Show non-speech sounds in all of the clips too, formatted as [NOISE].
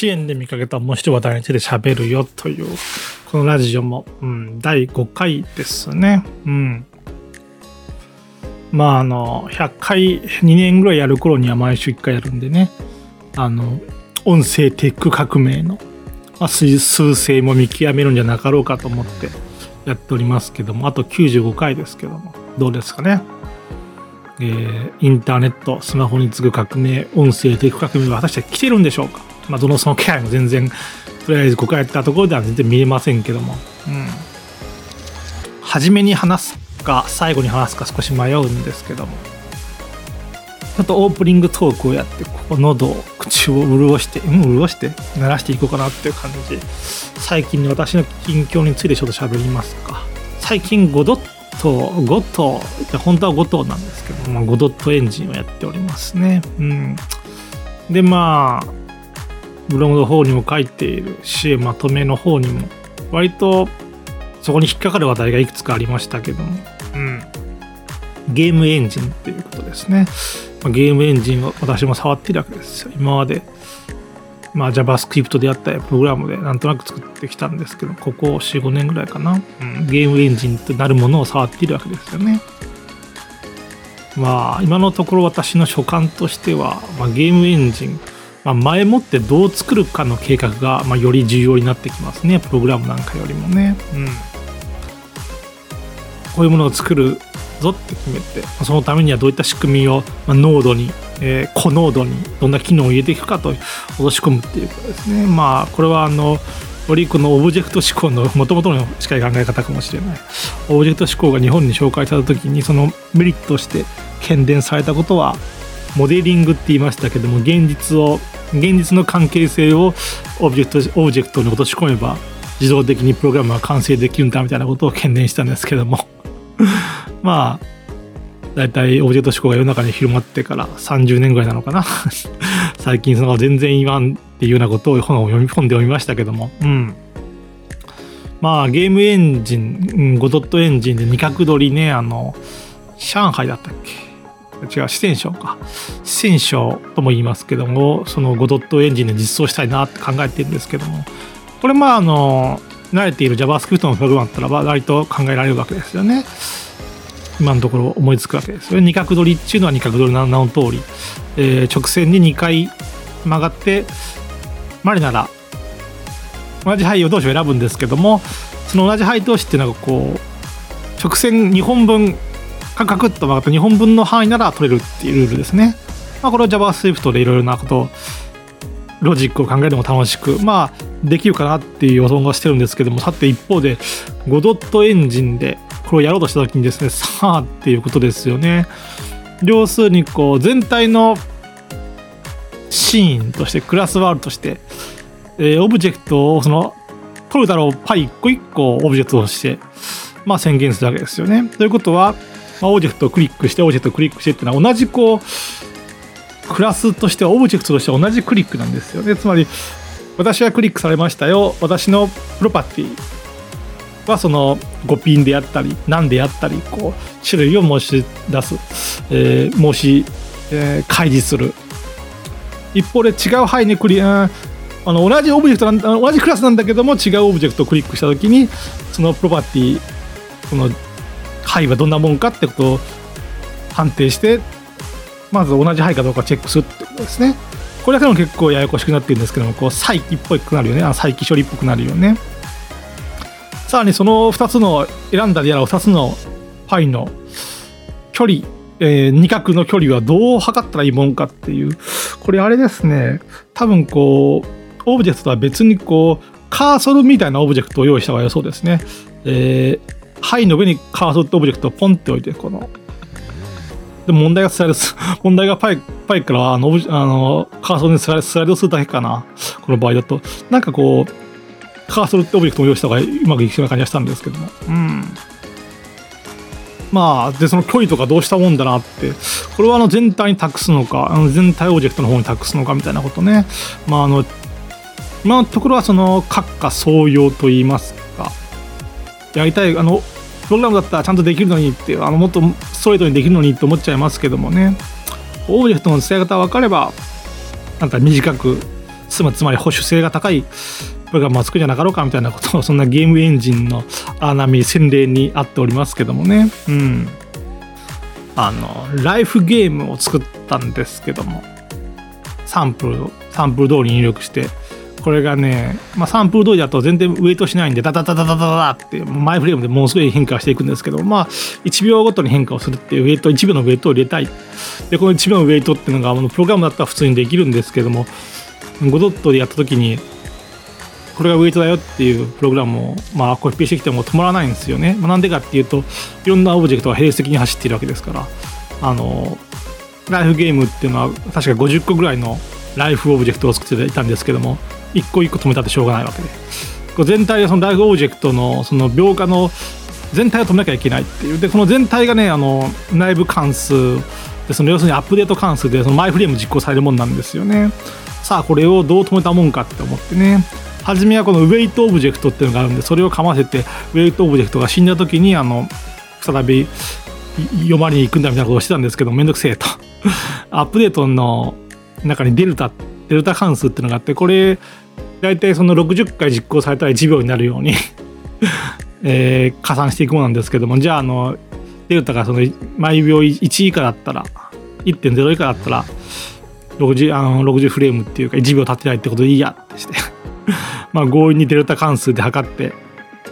支援で見かけた面白い話題について喋るよという、このラジオも、うん、第5回ですね。うん。まあ、あの、100回、2年ぐらいやる頃には毎週1回やるんでね、あの、音声テック革命の、まあ、数勢も見極めるんじゃなかろうかと思ってやっておりますけども、あと95回ですけども、どうですかね。えー、インターネット、スマホに次ぐ革命、音声テック革命は果たして来てるんでしょうかまあ、どのその気配も全然、とりあえず5回やったところでは全然見えませんけども、うん。初めに話すか、最後に話すか少し迷うんですけども、ちょっとオープニングトークをやって、こう喉、口を潤して、うん、潤して、鳴らしていこうかなっていう感じで、最近の私の近況についてちょっと喋りますか。最近5ドット、5ト、本当は5トなんですけど、まあ、5ドットエンジンをやっておりますね。うん。で、まあ、ブログの方にも書いているし、まとめの方にも、割とそこに引っかかる話題がいくつかありましたけども、うん。ゲームエンジンっていうことですね。まゲームエンジンを私も触っているわけですよ。今まで、まあ、JavaScript でやったプログラムでなんとなく作ってきたんですけど、ここ4、5年ぐらいかな、うん、ゲームエンジンとなるものを触っているわけですよね。まあ、今のところ私の所感としては、まあ、ゲームエンジン、まあ、前もってどう作るかの計画が、まあ、より重要になってきますね。プログラムなんかよりもね、うん、こういうものを作るぞって決めてそのためにはどういった仕組みを、まあ、ノードに、えー、コノードにどんな機能を入れていくかと落とし込むっていうことですね。まあこれはあのよりこのオブジェクト思考のもともとの近い考え方かもしれない。オブジェクト指向が日本に紹介された時にそのメリットとして喧伝されたことはモデリングって言いましたけども現実を現実の関係性をオブジェクトオブジェクトに落とし込めば自動的にプログラムが完成できるんだみたいなことを喧伝したんですけども。[LAUGHS] まあ大体オブジェクト指向が世の中に広まってから30年ぐらいなのかな。[LAUGHS] 最近その全然言わんっていうようなことを本を読み込んで読みましたけども。うん。まあゲームエンジン、5ドットエンジンで二角取りねあの上海だったっけ？違う、四川省か。四川省とも言いますけども、その5ドットエンジンで実装したいなって考えてるんですけども、これまあ、あの、慣れている JavaScript のプログラムだったらば、割と考えられるわけですよね。今のところ思いつくわけですよ。二角取りっていうのは二角取りの名の通り、えー、直線に2回曲がって、までなら、同じ範囲を同士を選ぶんですけども、その同じ配同士っていうのがこう、直線2本分カクッと曲がった2本分の範囲なら取れるっていうルールですね。まあ、これは JavaScript でいろいろなことロジックを考えるのも楽しく、まあ、できるかなっていう予想がしてるんですけども、さて一方で、5ドットエンジンでこれをやろうとした時にですね、さあっていうことですよね。要するに、こう、全体のシーンとして、クラスワールドとして、えー、オブジェクトをその、取るだろうパイ一個一個オブジェクトとして、まあ宣言するわけですよね。ということは、まあ、オブジェクトをクリックして、オブジェクトをクリックしてっていうのは同じこう、クラスとしては、オブジェクトとしては同じクリックなんですよね。つまり、私はクリックされましたよ。私のプロパティはその5ピンであったり、何であったり、こう、種類を申し出す、えー、申し、えー、開示する。一方で違う範囲にクリア、あの同じオブジェクトなん同じクラスなんだけども違うオブジェクトをクリックしたときにそのプロパティこの牌はどんなもんかってことを判定してまず同じ牌かどうかチェックするってことですね。これだけでも結構ややこしくなってるんですけどもこう再起っぽくなるよね。あ再起処理っぽくなるよね。さらにその2つの選んだであろう2つのパイの距離、えー、二角の距離はどう測ったらいいもんかっていうこれあれですね。多分こうオブジェクトとは別にこうカーソルみたいなオブジェクトを用意した方が良そうですね。えー、範囲の上にカーソルとオブジェクトをポンって置いて、この、で問題がスライドす、[LAUGHS] 問題がパイパイからあのあのカーソルにスライドするだけかな。この場合だと。なんかこう、カーソルってオブジェクトを用意した方がうまくいきそうな感じがしたんですけども。うん。まあ、で、その距離とかどうしたもんだなって、これはあの全体に託すのか、あの全体オブジェクトの方に託すのかみたいなことね。まあ、あの、今のところはその、閣下総用といいます、やりたいあのプログラムだったらちゃんとできるのにってあのもっとストレートにできるのにって思っちゃいますけどもね。オブジェクトの使い方分かればなんか短くつまつまり保守性が高いプログラムを作るんじゃなかろうかみたいなことをそんなゲームエンジンの荒波洗礼にあっておりますけどもね。うん。あのライフゲームを作ったんですけどもサンプルサンプル通り入力してこれがね、まあ、サンプル通りだと全然ウェイトしないんでダダダダダダダってマイフレームでものすごい変化していくんですけどまあ1秒ごとに変化をするっていうウェイト1秒のウェイトを入れたいでこの1秒のウェイトっていうのがあのプログラムだったら普通にできるんですけども5ドットでやった時にこれがウェイトだよっていうプログラムをまあコピペしてきても止まらないんですよね。まあ、なんでかっていうといろんなオブジェクトが並列的に走っているわけですからあのライフゲームっていうのは確か50個ぐらいのライフオブジェクトを作っていたんですけども一個一個止めたってしょうがないわけで。こ全体でそのライフオブジェクトのその描画の全体を止めなきゃいけないっていう。でこの全体がねあの内部関数。でその要するにアップデート関数でその毎フレーム実行されるもんなんですよね。さあこれをどう止めたもんかって思ってね。初めはこのウェイトオブジェクトっていうのがあるんでそれをかませてウェイトオブジェクトが死んだ時にあの再び読まれに行くんだみたいなことをしてたんですけどめんどくせえと。アップデートの中にデルタデルタ関数っていうのがあってこれ大体その60回実行されたら1秒になるように [LAUGHS] えー、加算していくものなんですけどもじゃああのデルタがその毎秒1以下だったら1.0以下だったら 60, あの60フレームっていうか1秒経ってないってことでいいやってして [LAUGHS] まあ強引にデルタ関数で測って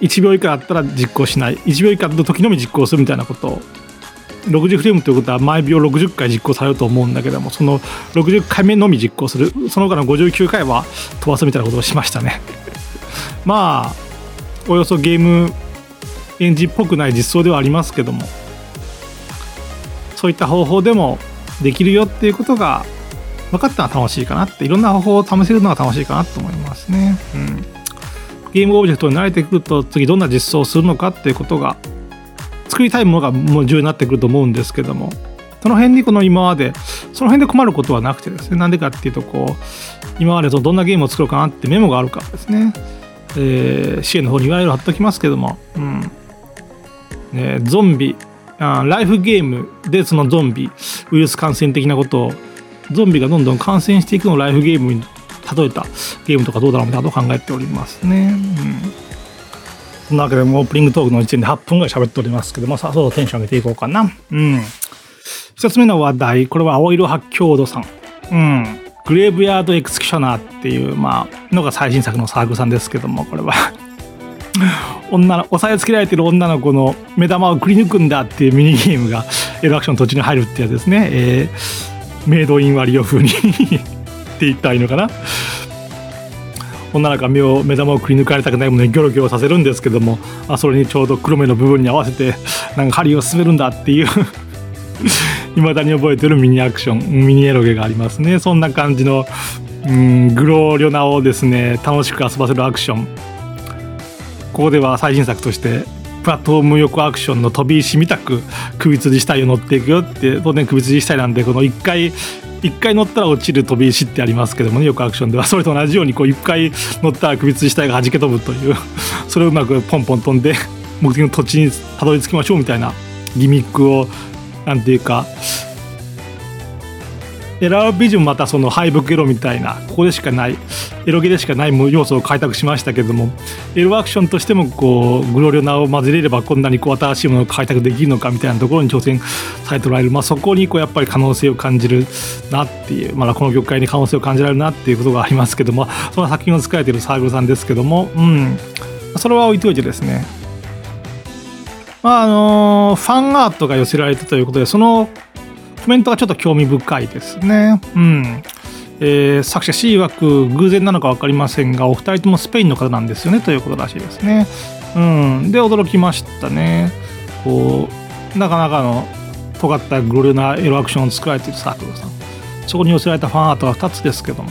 1秒以下だったら実行しない。1秒以下の時のみ実行するみたいなことを60フレームということは毎秒60回実行されると思うんだけどもその60回目のみ実行する。その他の59回は飛ばすみたいなことをしましたね。[LAUGHS] まあおよそゲームエンジンっぽくない実装ではありますけどもそういった方法でもできるよっていうことが分かったら楽しいかなっていろんな方法を試せるのが楽しいかなと思いますね、うん、ゲームオブジェクトに慣れてくると次どんな実装をするのかっていうことが作りたいものがもう重要になってくると思うんですけどもその辺にこの今までその辺で困ることはなくてですねなんでかっていうとこう今までどんなゲームを作ろうかなってメモがあるからですね、えー、支援の方にいわゆる貼っときますけども、うん。ね、ゾンビあライフゲームでそのゾンビウイルス感染的なことをゾンビがどんどん感染していくのをライフゲームに例えたゲームとかどうだろうみたいなことを考えておりますね。うん。そんなわけで、オープニングトークの時点で8分ぐらい喋っておりますけども、さあ、そうテンション上げていこうかな。うん。一つ目の話題、これは青色八強度さん。うん。グレーブヤードエクスキュショナーっていう、まあ、のが最新作のサークルさんですけども、これは [LAUGHS] 女の、押さえつけられてる女の子の目玉をくり抜くんだっていうミニゲームが、エルアクション途中に入るってやつですね。えー、メイドインワリオ風にって言ったらいいのかな。女の子は目を目玉をくり抜かれたくないものにギョロギョロさせるんですけどもあそれにちょうど黒目の部分に合わせて [LAUGHS] なんか針を進めるんだっていう [LAUGHS] 未だに覚えてるミニアクションミニエロゲがありますね。そんな感じのうんグローリョナをですね楽しく遊ばせるアクション。ここでは最新作としてプラットフォーム横アクションの飛び石みたく首吊り死体を乗っていくよって当然首吊り死体なんでこの1回1回乗ったら落ちる飛び石ってありますけどもねよくアクションでは。[LAUGHS] それと同じようにこう一回乗ったら首吊り死体が弾け飛ぶという。[LAUGHS] それをうまくポンポン飛んで目的の土地にたどり着きましょうみたいなギミックを何ていうかエラービジョンまたその敗北エロみたいなここでしかないエロゲでしかない要素を開拓しましたけどもエロアクションとしてもこうグロリオナを混ぜれればこんなにこう新しいものを開拓できるのかみたいなところに挑戦されておられる、まあ、そこにこうやっぱり可能性を感じるなっていう、まだこの業界に可能性を感じられるなっていうことがありますけどもその作品を使えているサークルさんですけども、うん、それは置いといてですね。まああのファンアートが寄せられたということでそのコメントがちょっと興味深いですね。うん。えー、作者 C 曰く偶然なのか分かりませんがお二人ともスペインの方なんですよねということらしいですね。うん、で驚きましたね。こうなかなかの尖ったグロリなエロアクションを作られているサークルさんそこに寄せられたファンアートが2つですけども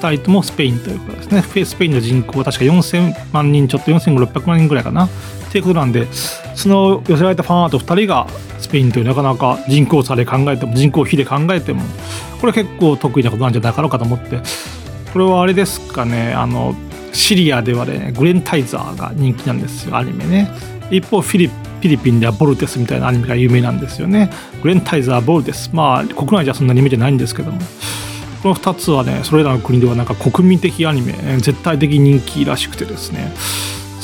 2人ともスペインということですねスペインの人口は確か4000万人ちょっと4600万人ぐらいかなっていうことなんでその寄せられたファンアート2人がスペインというなかなか人口差で考えても人口比で考えてもこれ結構得意なことなんじゃなかろうかと思って。これはあれですかね。あのシリアではねグレンタイザーが人気なんですよ。アニメね。一方フィリピンではボルテスみたいなアニメが有名なんですよね。グレンタイザーボルテス。まあ国内じゃそんなに見てないんですけども。この2つはねそれらの国ではなんか国民的アニメ絶対的人気らしくてですね。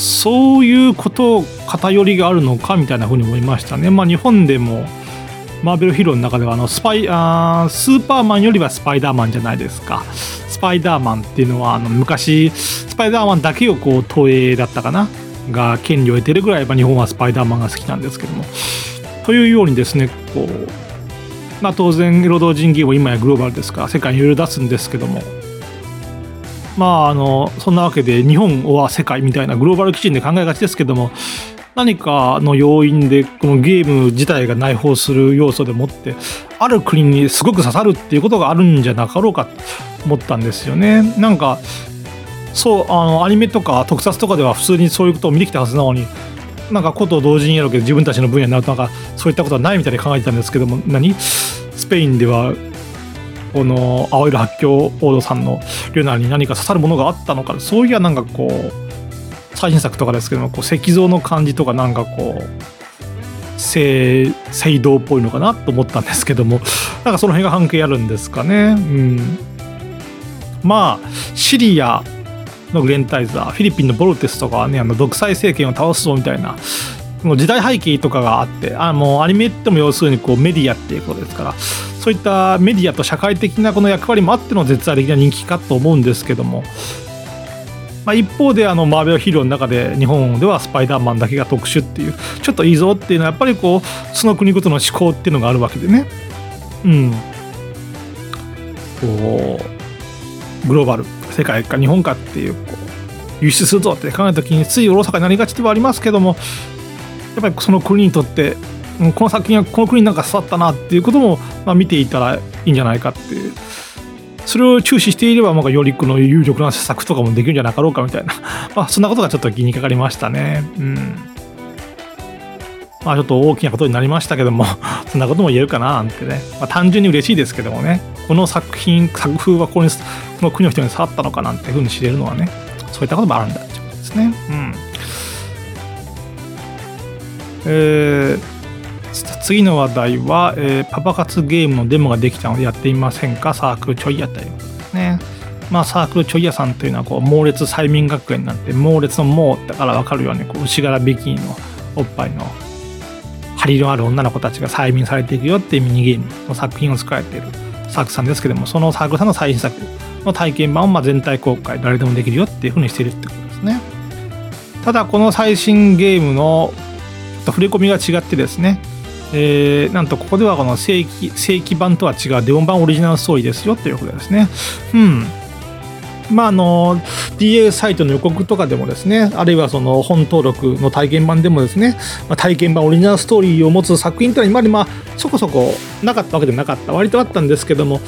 そういうこと偏りがあるのかみたいなふうに思いましたね。まあ、日本でもマーベルヒーローの中ではあのスパイあースーパーマンよりはスパイダーマンじゃないですか。スパイダーマンっていうのはあの昔スパイダーマンだけをこう投影だったかな？が権利を得てるぐらい日本はスパイダーマンが好きなんですけども。というようにですねこう、まあ、当然労働人技も今やグローバルですから世界にいろいろ出すんですけどもまああのそんなわけで日本は世界みたいなグローバル基準で考えがちですけども何かの要因でこのゲーム自体が内包する要素でもってある国にすごく刺さるっていうことがあるんじゃなかろうかと思ったんですよね。なんかそうあのアニメとか特撮とかでは普通にそういうことを見てきたはずなのになんかことを同時にやるけど自分たちの分野になるとなんかそういったことはないみたいに考えてたんですけども何？スペインではこの青色発狂オードさんのリュナに何か刺さるものがあったのかそういやなんかこう最新作とかですけどもこう石像の感じとかなんかこう聖聖堂っぽいのかなと思ったんですけどもなんかその辺が関係あるんですかね。うん。まあシリアのグレンタイザーフィリピンのボルテスとかはねあの独裁政権を倒すぞみたいなもう時代背景とかがあってあもうアニメっても要するにこうメディアっていうことですからそういったメディアと社会的なこの役割もあっての絶大的な人気かと思うんですけども、まあ、一方であのマーベルヒーローの中で日本ではスパイダーマンだけが特殊っていうちょっといいぞっていうのはやっぱりこうその国ごとの思考っていうのがあるわけでね。うん。こうグローバル世界か日本かっていうこう輸出するぞって考えた時についおろそかになりがちではありますけどもやっぱりその国にとってこの作品はこの国になんか刺さったなっていうことも、まあ、見ていたらいいんじゃないかっていう。それを注視していれば、まあ、よりこの有力な施策とかもできるんじゃなかろうかみたいな、[LAUGHS] まあ、そんなことがちょっと気にかかりましたね。うん。まあ、ちょっと大きなことになりましたけども [LAUGHS] そんなことも言えるかななんてね、まあ、単純に嬉しいですけどもね。この作品作風はここにこの国の人に刺さったのかなんていうふうに知れるのはね。そういったこともあるんだってことですね。うん。えー、次の話題は、えー、パパ活ゲームのデモができたのでやってみませんか？サークルちょいやということですね。まあ、サークルちょいやさんというのはこう猛烈催眠学園なんて猛烈の猛だから分かるようにこう牛柄ビキニのおっぱいの張りのある女の子たちが催眠されていくよっていうミニゲームの作品を作られているサークルさんですけどもそのサークルさんの最新作の体験版をまあ全体公開誰でもできるよっていうふうにしているってことですね。ただこの最新ゲームの触れ込みが違ってですね、えー、なんとここではこの正規正規版とは違うデモ版オリジナルストーリーですよということですね。うん。まあ、あの DA サイトの予告とかでもですねあるいはその本登録の体験版でもですね、まあ、体験版オリジナルストーリーを持つ作品というのは今までまあそこそこなかったわけでもなかった。割とあったんですけども。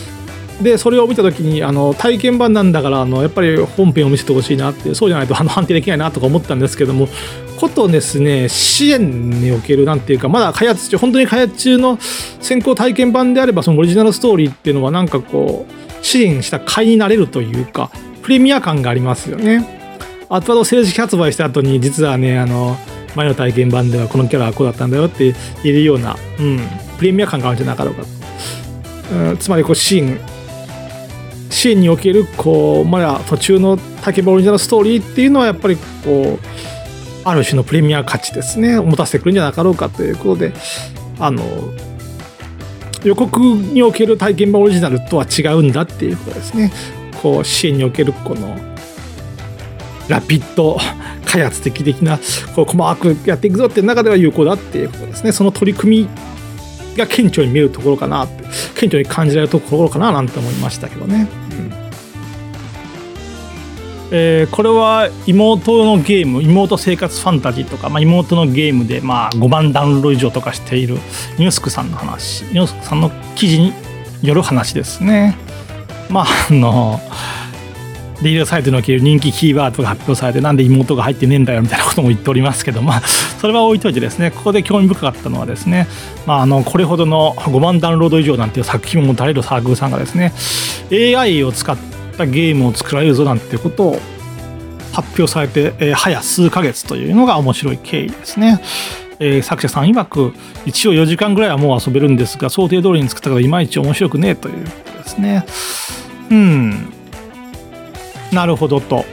でそれを見た時にあの体験版なんだからあのやっぱり本編を見せてほしいなってそうじゃないとあの判定できないなとか思ったんですけども。ことですね支援におけるなんていうかまだ開発中本当に開発中の先行体験版であればそのオリジナルストーリーっていうのはなんかこう支援した甲斐になれるというかプレミア感がありますよね。後々正式発売した後に実はねあの前の体験版ではこのキャラはこうだったんだよって言えるような、うん、プレミア感があるんじゃなかろうか、うん、つまりこうシーンシーンにおけるこうまだ途中の体験版オリジナルストーリーっていうのはやっぱりこうある種のプレミア価値ですね持たせてくるんじゃなかろうかということであの予告における体験版オリジナルとは違うんだっていうことですねこう支援におけるこのラピッド開発的的なこう細かくやっていくぞっていう中では有効だっていうことですねその取り組みが顕著に見えるところかなって顕著に感じられるところかななんて思いましたけどね。えー、これは妹のゲーム妹生活ファンタジーとか、まあ、妹のゲームで、まあ、5万ダウンロード以上とかしているニュースクさんの話ニュースクさんの記事による話ですね。まああのリードサイトにおける人気キーワードが発表されてなんで妹が入ってねえんだよみたいなことも言っておりますけどまあそれは置いといてですねここで興味深かったのはですね、まあ、あのこれほどの5万ダウンロード以上なんていう作品を持たれるサークルさんがですね AI を使ったゲームを作られるぞなんていうことを発表されて、えー、早数ヶ月というのが面白い経緯ですね。えー、作者さん曰く一応4時間ぐらいはもう遊べるんですが想定通りに作ったけどいまいち面白くねえということですね。うんなるほどと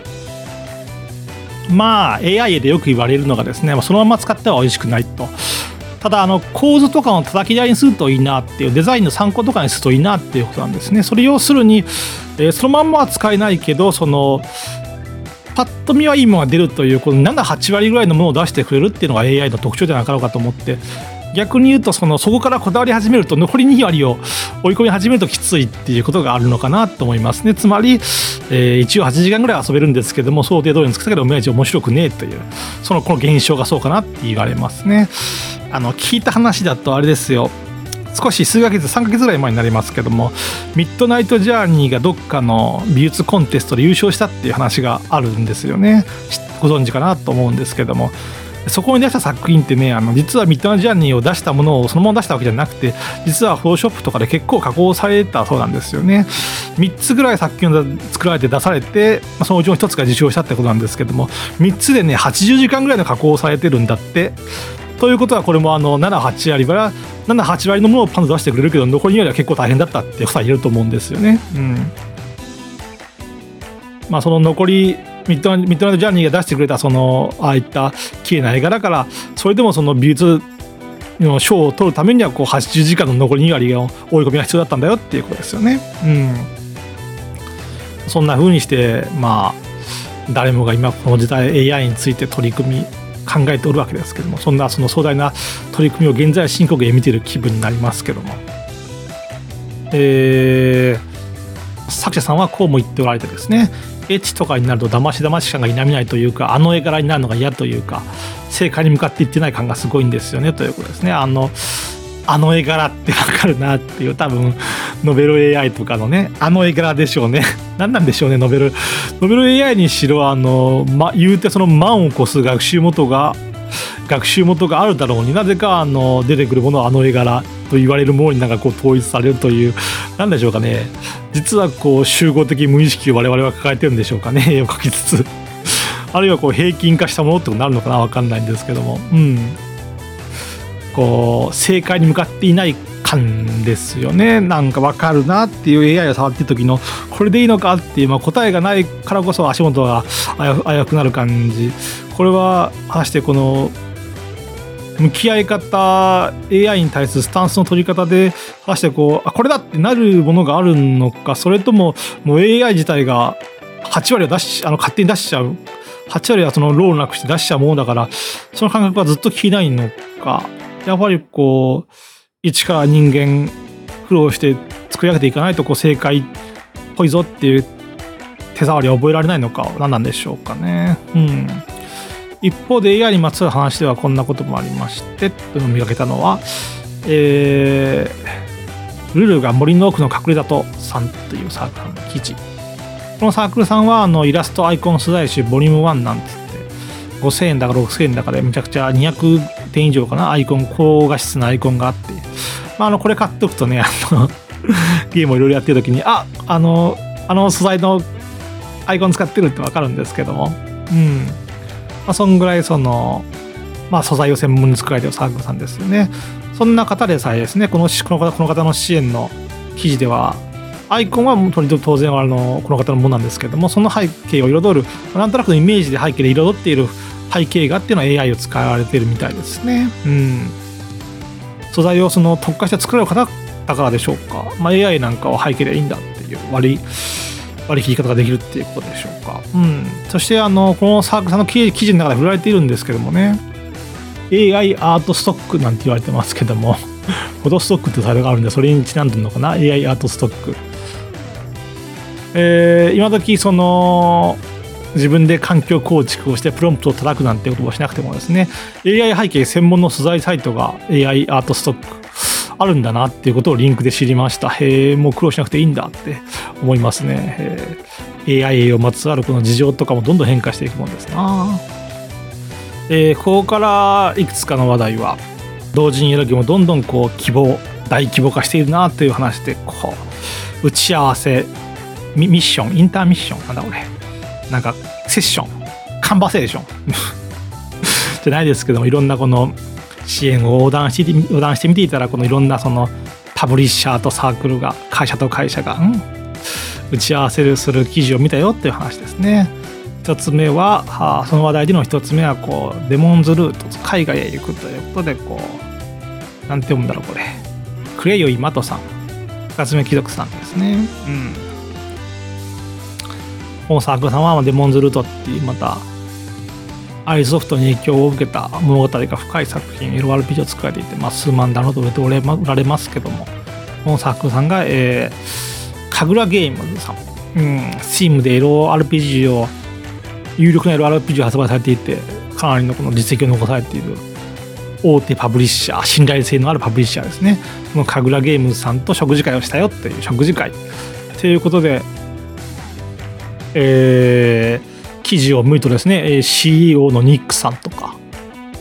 まあ AI でよく言われるのがですねそのまま使っては美味しくないとただあの構図とかの叩き台にするといいなっていうデザインの参考とかにするといいなっていうことなんですね。それ要するに、えー、そのまんまは使えないけどそのパッと見はいいものが出るというこの78割ぐらいのものを出してくれるっていうのが AI の特徴じゃなかろうかと思って逆に言うとそのそこからこだわり始めると残り2割を追い込み始めるときついっていうことがあるのかなと思いますね。つまり、えー、一応8時間ぐらい遊べるんですけども想定通りに作ったけど親父面白くねえというそのこの現象がそうかなって言われますねあの聞いた話だとあれですよ。少し数ヶ月3ヶ月ぐらい前になりますけどもミッドナイト・ジャーニーがどっかの美術コンテストで優勝したっていう話があるんですよね。ご存知かなと思うんですけども。そこに出した作品ってねあの実はミッドナイト・ジャーニーを出したものをそのまま出したわけじゃなくて実はフォトショップとかで結構加工されたそうなんですよね。3つぐらい作品を作られて出されてそのうちの1つが受賞したってことなんですけども3つでね80時間ぐらいの加工をされてるんだって。ということはこれもあの78割から78割のものをパンと出してくれるけど残り2割は結構大変だったってことは言えると思うんですよね。うんまあ、その残りミッドナイト・ジャーニーが出してくれたそのああいった綺麗な絵柄からそれでもその美術の賞を取るためにはこう80時間の残り2割の追い込みが必要だったんだよっていうことですよね。うん、そんな風にしてまあ誰もが今この時代 AI について取り組み考えておるわけですけどもそんなその壮大な取り組みを現在進行形で見てる気分になりますけども、えー、作者さんはこうも言っておられてですねエッチとかになるとだましだまし感が否めないというかあの絵柄になるのが嫌というか正解に向かっていってない感がすごいんですよねということですね。あのあの絵柄ってわかるなっていう多分ノベル AI とかのねあの絵柄でしょうね。[LAUGHS] 何なんでしょうねノベル。ノベル AI にしろあの、ま、言うてその万を超す学習元が学習元があるだろうになぜかあの出てくるものはあの絵柄と言われるものになんかこう統一されるという何でしょうかね。実はこう集合的無意識を我々は抱えてるんでしょうかね。[LAUGHS] 絵を描きつつ。あるいはこう平均化したものってことになるのかな分かんないんですけども。うん。こう正解に向かっていない感ですよね。なんかわかるなっていう AI を触ってる時のこれでいいのかっていう、まあ、答えがないからこそ足元が危うくなる感じ。これは果たしてこの向き合い方 AI に対するスタンスの取り方で果たしてこうあこれだってなるものがあるのかそれとももう AI 自体が8割を出しあの勝手に出しちゃう。8割はそのロールなくして出しちゃうものだからその感覚はずっと消えないのか。やっぱりこう、一から人間苦労して作り上げていかないとこう正解っぽいぞっていう手触りを覚えられないのか何なんでしょうかね。うん。一方で AI にまつわる話ではこんなこともありましてというのを見かけたのは、えー、ルルが森の奥の隠れ里さんというサークルの記事。このサークルさんはあのイラストアイコン素材集ボリューム1なんつって5000円だか6000円だかでめちゃくちゃ200点以上かな？アイコン高画質なアイコンがあって、まあ、あのこれ買っとくとねあの [LAUGHS] ゲームをいろいろやってる時にああのあの素材のアイコン使ってるってわかるんですけども。うん。まあそんぐらいそのまあ素材を専門に作られてるサークルさんですよね。そんな方でさえですねこのこの方この方の支援の記事ではアイコンは当然あのこの方のものなんですけどもその背景を彩るなんとなくのイメージで背景で彩っている背景画っていうのは AI を使われてるみたいですね。うん。素材をその特化して作られる方だからでしょうか。まあ、AI なんかは背景でいいんだっていう割り、割り切り方ができるっていうことでしょうか。うん。そしてあの、このサークルさんの記事の中で振られているんですけどもね、AI アートストックなんて言われてますけども、[LAUGHS] フォトストックってサイトがあるんで、それにちなんでるのかな ?AI アートストック。えー、今時その自分で環境構築をしてプロンプトを叩くなんてことをしなくてもですね AI 背景専門の素材サイトが AI アートストックあるんだなっていうことをリンクで知りました。へえもう苦労しなくていいんだって思いますね。AI をまつわるこの事情とかもどんどん変化していくもんですな。えー、ここからいくつかの話題は同時に選ぎもどんどんこう希望大規模化しているなという話でこう打ち合わせミッションインターミッションなんだこれ。なんかセッション。カンバセーション。[LAUGHS] じゃないですけどもいろんなこの支援を横断して横断してみていたらこのいろんなそのパブリッシャーとサークルが会社と会社が、うん、打ち合わせする記事を見たよっていう話ですね。1つ目は、はあ、その話題での1つ目はこうデモンズルート海外へ行くということでこうなんて読むんだろうこれ。クレヨイマトさん。2つ目貴族さんですね。うん。このサークルさんはデモンズルートっていうまたアイソフトに影響を受けた物語が深い作品 LRPG を作られていて、まあ、数万ダウンロード売れて売られます。けどもこのサークルさんが、えー、神楽ゲームズさん、うん、Steam で LRPG を有力な LRPG を発売されていてかなりのこの実績を残されている大手パブリッシャー信頼性のあるパブリッシャーですね。この神楽ゲームズさんと食事会をしたよっていう食事会。ということでえー、記事を見るとですね CEO のニックさんとか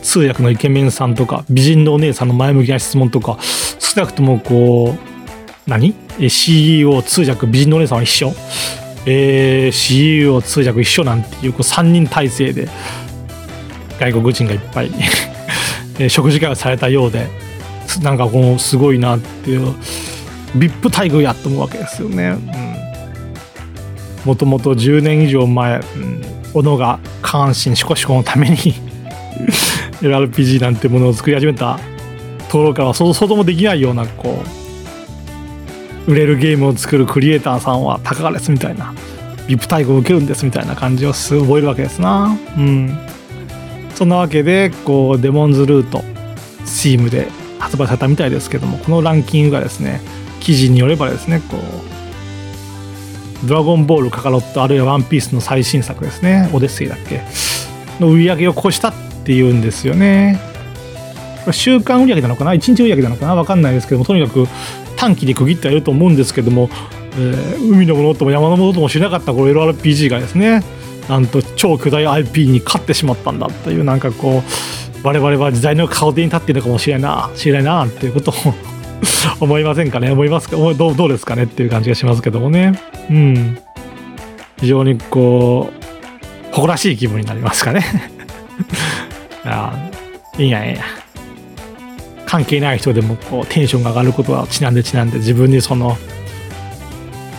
通訳のイケメンさんとか美人のお姉さんの前向きな質問とか少なくともこう何？CEO 通訳美人のお姉さんは一緒。えー、CEO 通訳一緒なんていうこう3人体制で外国人がいっぱい [LAUGHS] 食事会をされたようでなんかこうすごいなっていう VIP 待遇やと思うわけですよね。もともと10年以上前、うん、小野が下半身シコシコのために [LAUGHS] LRPG なんてものを作り始めた。ところからは想像もできないようなこう売れるゲームを作るクリエイターさんは高がですみたいな。VIP 待遇を受けるんですみたいな感じをすごい覚えるわけですな。うん。そんなわけでこうデモンズルートチームで発売されたみたいですけどもこのランキングがですね記事によればですねこうドラゴンボールカカロットあるいはワンピースの最新作ですね。オデッセイだっけ。の売り上げを越したっていうんですよね。これ週間売り上げなのかな？1日売り上げなのかな？分かんないですけどもとにかく短期で区切ってはいると思うんですけども、えー、海のものとも山のものともしなかったこの LRPG がですねなんと超巨大 IP に勝ってしまったんだというなんかこう我々は時代の顔手に立っているかもしれないな知れないななんていうことを [LAUGHS] 思いませんかね？思いますか？どうどうですかね？っていう感じがしますけどもね。うん。非常にこう誇らしい気分になりますかね。[LAUGHS] あいいやいいや関係ない人でもこうテンションが上がることはちなんでちなんで自分にその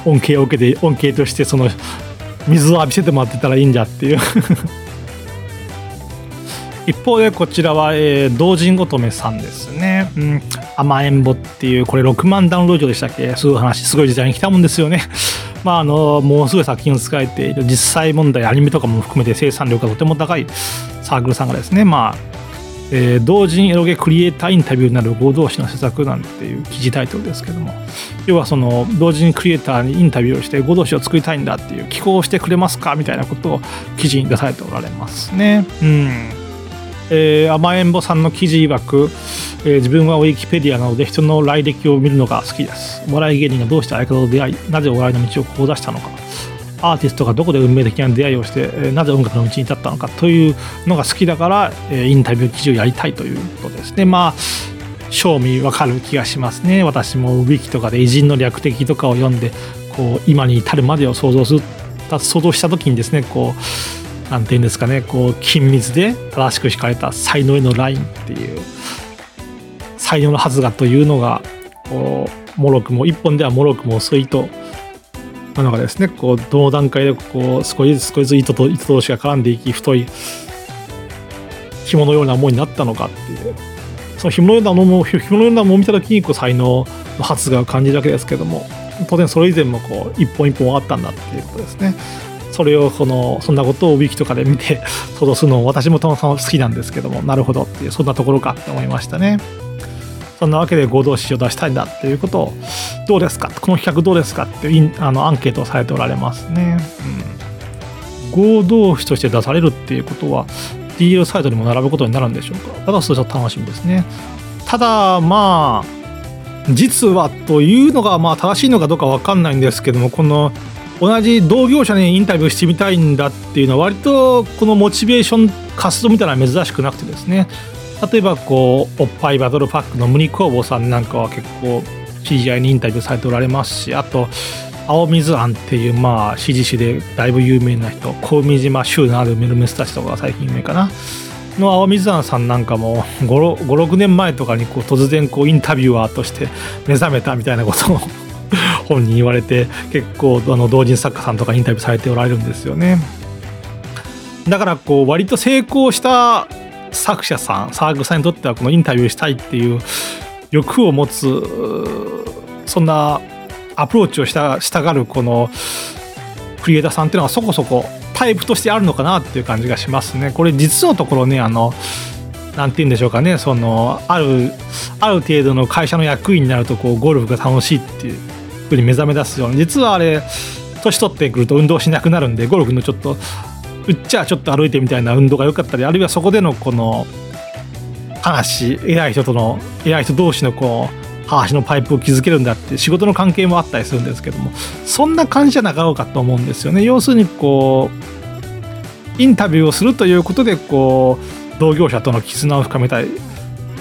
恩恵を受けて恩恵としてその水を浴びせてもらってたらいいんじゃっていう。一方でこちらは、えー、同人乙女さんですね。うん。甘えんぼっていう、これ6万ダウンロードでしたっけ？すごい話、すごい時代に来たもんですよね。[LAUGHS] まああの、もうすぐ作品を使えている実際問題、アニメとかも含めて生産力がとても高いサークルさんがですね、まあ、えー、同人エロゲクリエイターインタビューになる合同誌の施策なんていう記事タイトルですけども要はその同人クリエイターにインタビューをして合同誌を作りたいんだっていう寄稿してくれますか？みたいなことを記事に出されておられますね。うんえー、甘えんぼさんの記事曰く、えー、自分はウィキペディアなので人の来歴を見るのが好きです。お笑い芸人がどうして相方と出会い、なぜお笑いの道を志したのか、アーティストがどこで運命的な出会いをして、えなぜ音楽の道に至ったのかというのが好きだから、えインタビュー記事をやりたいということですね。まあ賞味わかる気がしますね。私もウィキとかで偉人の略歴とかを読んでこう今に至るまでを想像する想像した時にですねこうなんていうんですかねこう緊密で正しく引かれた才能へのラインっていう才能のはずがというのがこうもろくも一本ではもろくも遅いとなのがですねこうどの段階でこう少しずつ少しずつ糸と糸同士が絡んでいき太い紐のようなものになったのかっていうその紐のようなものを紐のようなものを見た時にこう才能の発芽を感じるわけですけども当然それ以前もこう一本一本あったんだっていうことですね。それをこのそんなことをウィキとかで見て [LAUGHS] 想像するのを私もたまたま好きなんですけどもなるほどっていうそんなところかって思いましたね。そんなわけで合同誌を出したいんだっていうことをどうですか？この企画どうですかっていうあのアンケートをされておられますね。うん、合同誌として出されるっていうことは DL サイトにも並ぶことになるんでしょうか？ただそれちょっと楽しみですね。ただまあ実はというのがまあ正しいのかどうか分かんないんですけどもこの同じ同業者にインタビューしてみたいんだっていうのは割とこのモチベーション活動みたいなのは珍しくなくてですね。例えばこうおっぱいバトルパックのムニ工房さんなんかは結構 CGI にインタビューされておられますしあと青水庵っていうまあ CG 師でだいぶ有名な人小海島州のあるメルメスたちとかが最近有名かな。の青水庵さんなんかも56年前とかにこう突然こうインタビュアーとして目覚めたみたいなことを [LAUGHS] 本人言われて結構あの同人作家さんとかインタビューされておられるんですよね。だからこう割と成功した作者さんサークさんにとってはこのインタビューしたいっていう欲を持つそんなアプローチをしたしたがるこのクリエイターさんっていうのはそこそこタイプとしてあるのかなっていう感じがしますね。これ実のところねあのなんて言うんでしょうかねそのあるある程度の会社の役員になるとこうゴルフが楽しいっていうふうに目覚め出すように。実はあれ年取ってくると運動しなくなるんでゴルフのちょっとうっちゃちょっと歩いてみたいな運動が良かったりあるいはそこでのこの話偉い人との偉い人同士のこう話のパイプを築けるんだって仕事の関係もあったりするんですけどもそんな感じじゃなかろうかと思うんですよね。要するにこうインタビューをするということでこう同業者との絆を深めたい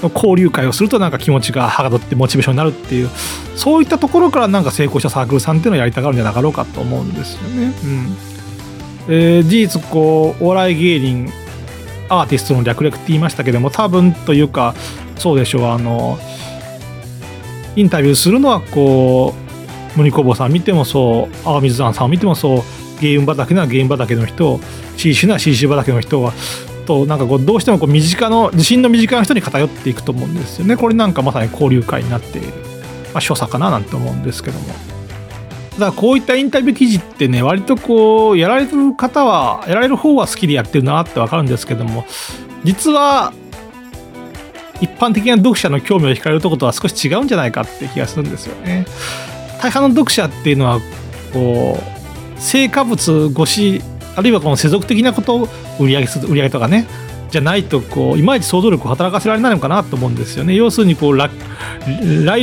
交流会をするとなんか気持ちがはがどってモチベーションになるっていうそういったところからなんか成功したサークルさんっていうのをやりたがるんじゃなかろうかと思うんですよね。うんえー、事実こうお笑い芸人アーティストの略略って言いましたけども多分というかそうでしょうあのインタビューするのはこう森久保さん見てもそう青水山さんを見てもそう芸運畑なら芸運畑の人 CC なら CC 畑の人はとなんかこうどうしてもこう身近の自信の身近な人に偏っていくと思うんですよねこれなんかまさに交流会になっている、まあ、所作かななんて思うんですけどもた。だこういったインタビュー記事ってね割とこうやられる方はやられる方は好きでやってるなって分かるんですけども実は一般的な読者の興味を惹かれるとことは少し違うんじゃないかって気がするんですよね。大半の読者っていうのはこう成果物越しあるいはこの世俗的なことを売り上げ売り上げとかねじゃないとこういまいち想像力を働かせられないのかなと思うんですよね。要するにこう来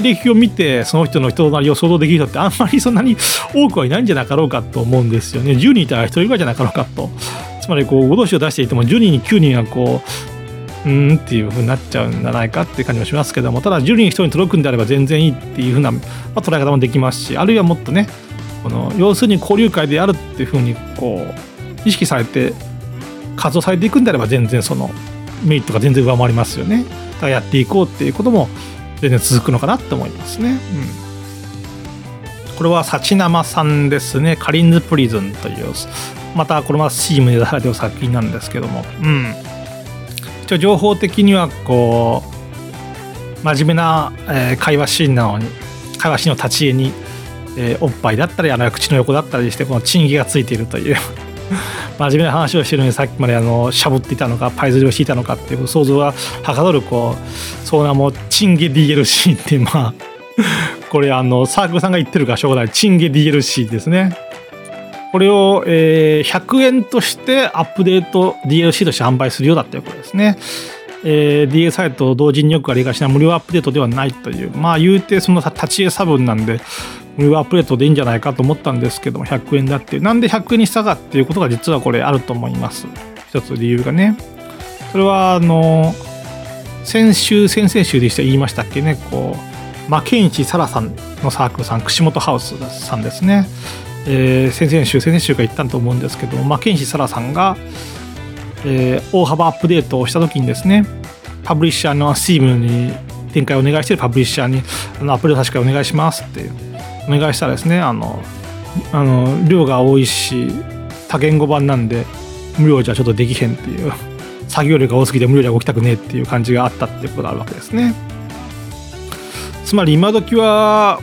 歴を見てその人の人となりを想像できる人ってあんまりそんなに多くはいないんじゃなかろうかと思うんですよね。10人いたら1人ぐらいじゃなかろうかと。つまりこう脅しを出していても10人に9人がこううんっていう風になっちゃうんじゃないかっていう感じもしますけども。ただ10人1人に届くんであれば全然いいっていう風な、まあ、捉え方もできますしあるいはもっとねこの要するに交流会であるっていう風にこう意識されて活動されていくんであれば全然そのメリットが全然上回りますよね。だからやっていこうっていうことも全然続くのかなって思いますね。うん、これは幸生さんですね。カリンズ・プリズンという、またこれはチームで出されてる作品なんですけども、うん。一応情報的にはこう、真面目な、えー、会話シーンなのに、会話シーンの立ち絵に、えー、おっぱいだったり、あるいは口の横だったりして、この賃金がついているという真面目な話をしてるのにさっきまであのしゃぶっていたのかパイズリをしていたのかっていう想像がはかどるこうそうなもうチンゲ DLC っていうまあこれあのサークルさんが言ってるからしょうがないチンゲ DLC ですねこれを、えー、100円としてアップデート DLC として販売するようだということですね。えー、DA サイト同時によくありがちな無料アップデートではないというまあ言うてその立ち絵差分なんで無料アップデートでいいんじゃないかと思ったんですけども100円だってなんで100円にしたかっていうことが実はこれあると思います。一つ理由がね。それはあの先週先々週でした言いましたっけね。こうマケンチサラさんのサークルさん串本ハウスさんですね、えー、先々週先々週から言ったと思うんですけどマケンチサラさんが、えー、大幅アップデートをした時にですねパブリッシャーの Steam に展開をお願いしてるパブリッシャーにあのアップデート確かお願いしますっていう。お願いしたらですねあのあの量が多いし多言語版なんで無料じゃちょっとできへんっていう [LAUGHS] 作業量が多すぎて無料じゃ動きたくねえっていう感じがあったってことがあるわけですね。つまり今時は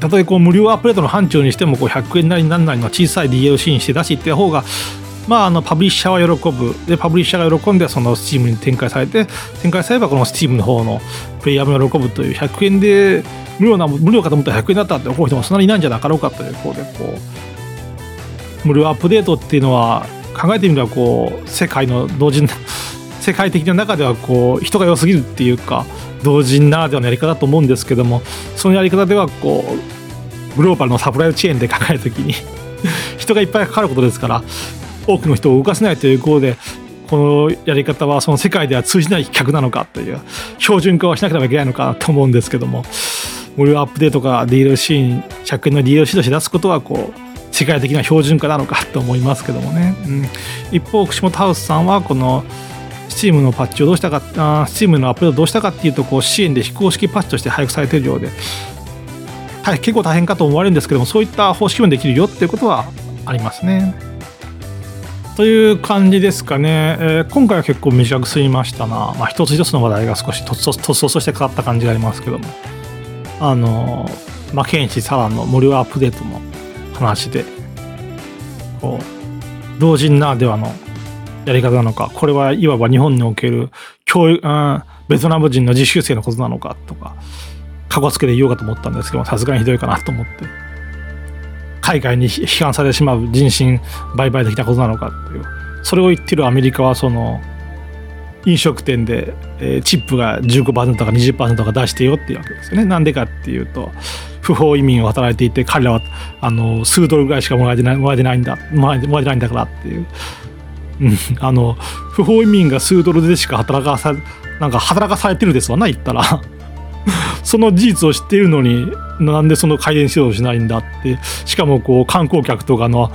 たとえこう無料アップデートの範疇にしてもこう100円なりなんなりの小さい DLC にして出していった方がまあ、あのパブリッシャーは喜ぶ。でパブリッシャーが喜んでその Steam に展開されて展開さればこの Steam の方のプレイヤーも喜ぶという100円で無料な無料かと思ったら100円だったって怒る人もそんなにいないんじゃなかろうかというこうでこう無料アップデートっていうのは考えてみればこう世界の同人 [LAUGHS] 世界的な中ではこう人が良すぎるっていうか同人ならではのやり方だと思うんですけどもそのやり方ではこうグローバルのサプライチェーンで考えるときに [LAUGHS] 人がいっぱいかかることですから多くの人を動かせないということでこのやり方はその世界では通じない企画なのかという標準化はしなければいけないのかなと思うんですけども無料アップデートか DLC 100円の DLC として出すことはこう世界的な標準化なのかと思いますけどもね、うん、一方串本ハウスさんはこの Steam のパッチをどうしたかあ Steam のアップデートどうしたかっていうとこう支援で非公式パッチとして配布されているようで結構大変かと思われるんですけどもそういった方式もできるよっていうことはありますね。という感じですかね、えー、今回は結構短く済みましたな、まあ、一つ一つの話題が少しとつとつとして変わった感じがありますけどもあのマケンシー・サラの無料アップデートの話でこう同人ならではのやり方なのかこれはいわば日本における教育、うん、ベトナム人の実習生のことなのかとかかこつけで言おうかと思ったんですけどさすがにひどいかなと思って海外に批判されてしまう人身売買的なことなのかっていう。それを言ってるアメリカはその飲食店で、え、チップが15%とか20%とか出してよっていうわけですよね。なんでかっていうと不法移民を働いていて彼らはあの数ドルぐらいしかもらえてないもらえてないんだもらえてないんだからっていう、うん、あの不法移民が数ドルでしか働かさなんか働かされてるですわな言ったら。その事実を知っているのになんでその改善指導をしないんだってしかもこう観光客とかの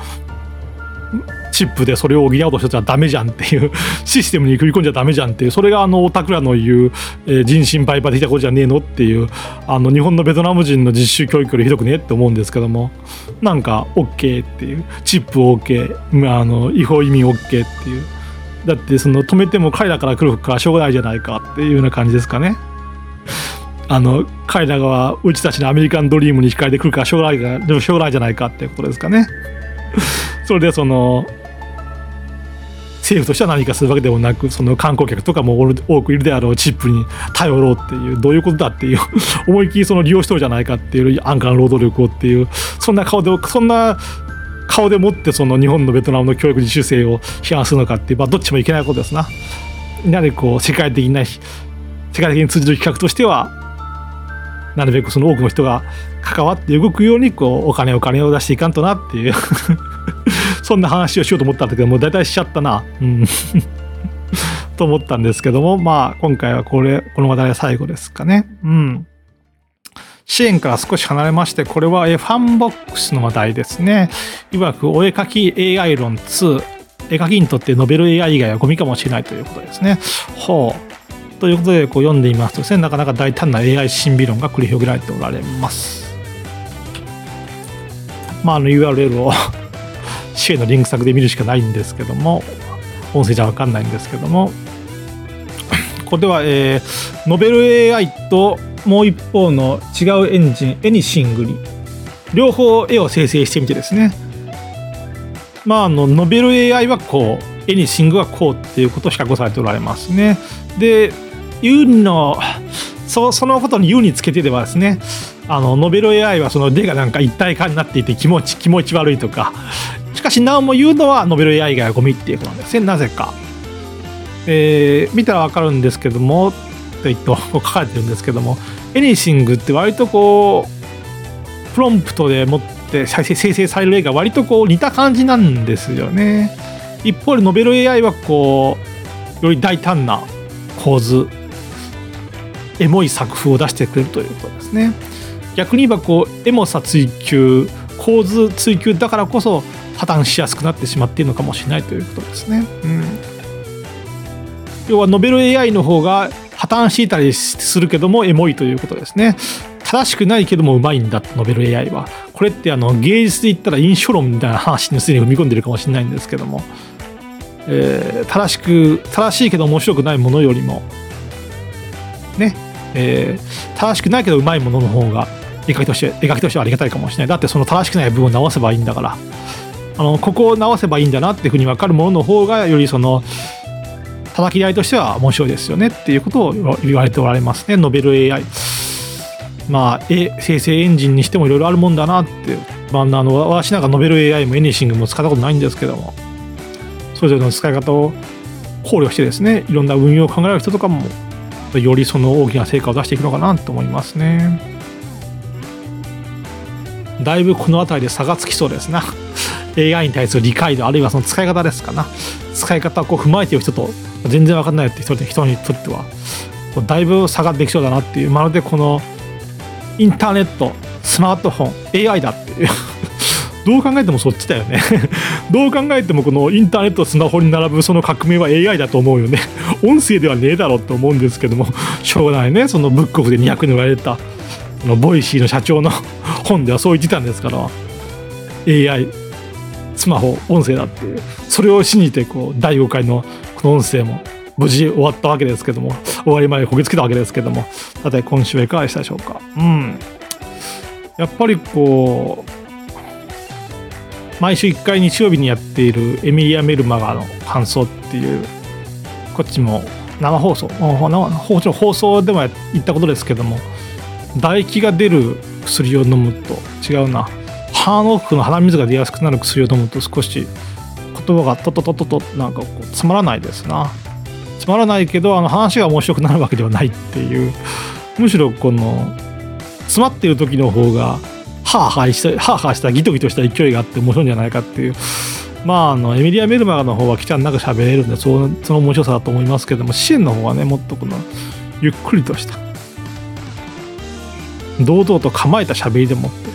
チップでそれを補おうとしたらダメじゃんっていう [LAUGHS] システムに食い込んじゃダメじゃんっていうそれがあのオタクらの言う、えー、人身売買的なことじゃねえのっていうあの日本のベトナム人の実習教育よりひどくねって思うんですけどもなんか OK っていうチップ OK あの違法移民 OK っていうだってその止めても彼らから来るからしょうがないじゃないかっていうような感じですかね。あの彼らがうちたちのアメリカンドリームに控えてくるから将来が将来じゃないかってことですかね。[LAUGHS] それでその政府としては何かするわけでもなくその観光客とかも多くいるであろうチップに頼ろうっていうどういうことだっていう思いっきりその利用しとるじゃないかっていう安価な労働力をっていう [LAUGHS] そんな顔でそんな顔でもってその日本のベトナムの教育実習生を批判するのかっていう、まあ、どっちもいけないことですな。やはりこう世界的な世界的に通じる企画としてはなるべくその多くの人が関わって動くようにこうお金お金を出していかんとなっていう [LAUGHS] そんな話をしようと思ったんだけどもう大体しちゃったな。うん [LAUGHS] と思ったんですけどもまあ今回はこれこの話題は最後ですかね。うん。 Ci-enから少し離れましてこれはファンボックスの話題ですね。いわくお絵描き AI 論2絵描きにとってノベル AI 以外はゴミかもしれないということですね。ほう。ということでこう読んでみますとですねなかなか大胆な AI 審美論が繰り広げられておられます。まあ、あの URL を [LAUGHS] 支援のリンク先で見るしかないんですけども音声じゃ分かんないんですけども。これでは、えー、ノベル AI ともう一方の違うエンジンエニシングに両方絵を生成してみてですね。まああのノベル AI はこうエニシングはこうっていうことを比較されておられますね。で U のそそのことに U につけてではですねあのノベル AI はその出がなんか一体化になっていて気持ち気持ち悪いとか。しかしなおも言うのはノベル AI がゴミっていうことなんですね。なぜか、えー、見たら分かるんですけどもと言って [LAUGHS] 書かれてるんですけどもエニシングって割とこうプロンプトでもって生成される絵が割とこう似た感じなんですよね。一方でノベル AI はこうより大胆な構図エモい作風を出してくれるということですね。逆に言えばこうエモさ追求構図追求だからこそ破綻しやすくなってしまっているのかもしれないということですね、うん、要はノベル AI の方が破綻していたりするけどもエモいということですね。正しくないけどもうまいんだ。ノベル AI は。これってあの芸術で言ったら印象論みたいな話にすでに踏み込んでるかもしれないんですけども、えー、正しく正しいけど面白くないものよりもね、えー、正しくないけどうまいものの方が絵描きとして描きとしてはありがたいかもしれない。だってその正しくない部分を直せばいいんだから。あのここを直せばいいんだなっていうふうに分かるものの方がよりその叩き台としては面白いですよねっていうことを言われておられますね。ノベル AI まあ絵生成エンジンにしてもいろいろあるもんだなって、まあ、あの私なんかノベル AI もエニシングも使ったことないんですけども。それぞれの使い方を考慮してですねいろんな運用を考える人とかもよりその大きな成果を出していくのかなと思いますね。だいぶこの辺りで差がつきそうですな。AI に対する理解度あるいはその使い方ですかな。使い方をこう踏まえている人と全然分かんないって人人にとってはだいぶ差ができそうだなっていう。まるでこのインターネットスマートフォン AI だっていう。[LAUGHS] どう考えてもそっちだよね。どう考えてもこのインターネットスマホに並ぶその革命は AI だと思うよね。[LAUGHS] 音声ではねえだろうと思うんですけども [LAUGHS] しょうがないね。そのブックオフで200円売られたのボイシーの社長の本ではそう言ってたんですから AI スマホ音声だってそれを信じてこう第5回のこの音声も無事終わったわけですけども終わりまでこぎつけたわけですけどもさて今週はいかがでしたでしょうか？うん。やっぱりこう毎週1回日曜日にやっているエミリア・メルマガの感想っていうこっちも生放送もちろん放送でも言ったことですけども唾液が出る薬を飲むと違うな。鼻の奥の鼻水が出やすくなる薬を飲むと少し言葉がトトトトトなんかこうつまらないですな。つまらないけどあの話が面白くなるわけではないっていう。むしろこの詰まっている時の方がハーハーしたハーハーしたギトギトした勢いがあって面白いんじゃないかっていう。まああのエミリア・メルマガの方はきちゃんなく喋れるんでそのその面白さだと思いますけども支援の方はねもっとこのゆっくりとした。堂々と構えた喋りでもって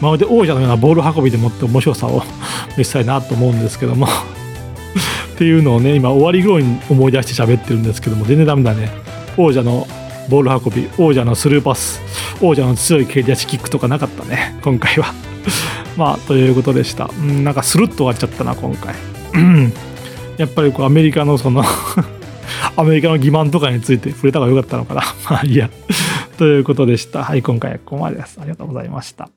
まるで王者のようなボール運びでもって面白さを [LAUGHS] 見せたいなと思うんですけども。っていうのをね今終わり頃に思い出して喋ってるんですけども全然ダメだね。王者のボール運び王者のスルーパス。王者の強い蹴り出しキックとかなかったね。[LAUGHS] 今回は。[LAUGHS] まあということでした。うんなんかスルッと終わっちゃったな今回。やっぱりこうアメリカのその [LAUGHS] アメリカの欺瞞とかについて触れた方が良かったのかな。まあいいや。ということでした。はい今回はここまでです。ありがとうございました。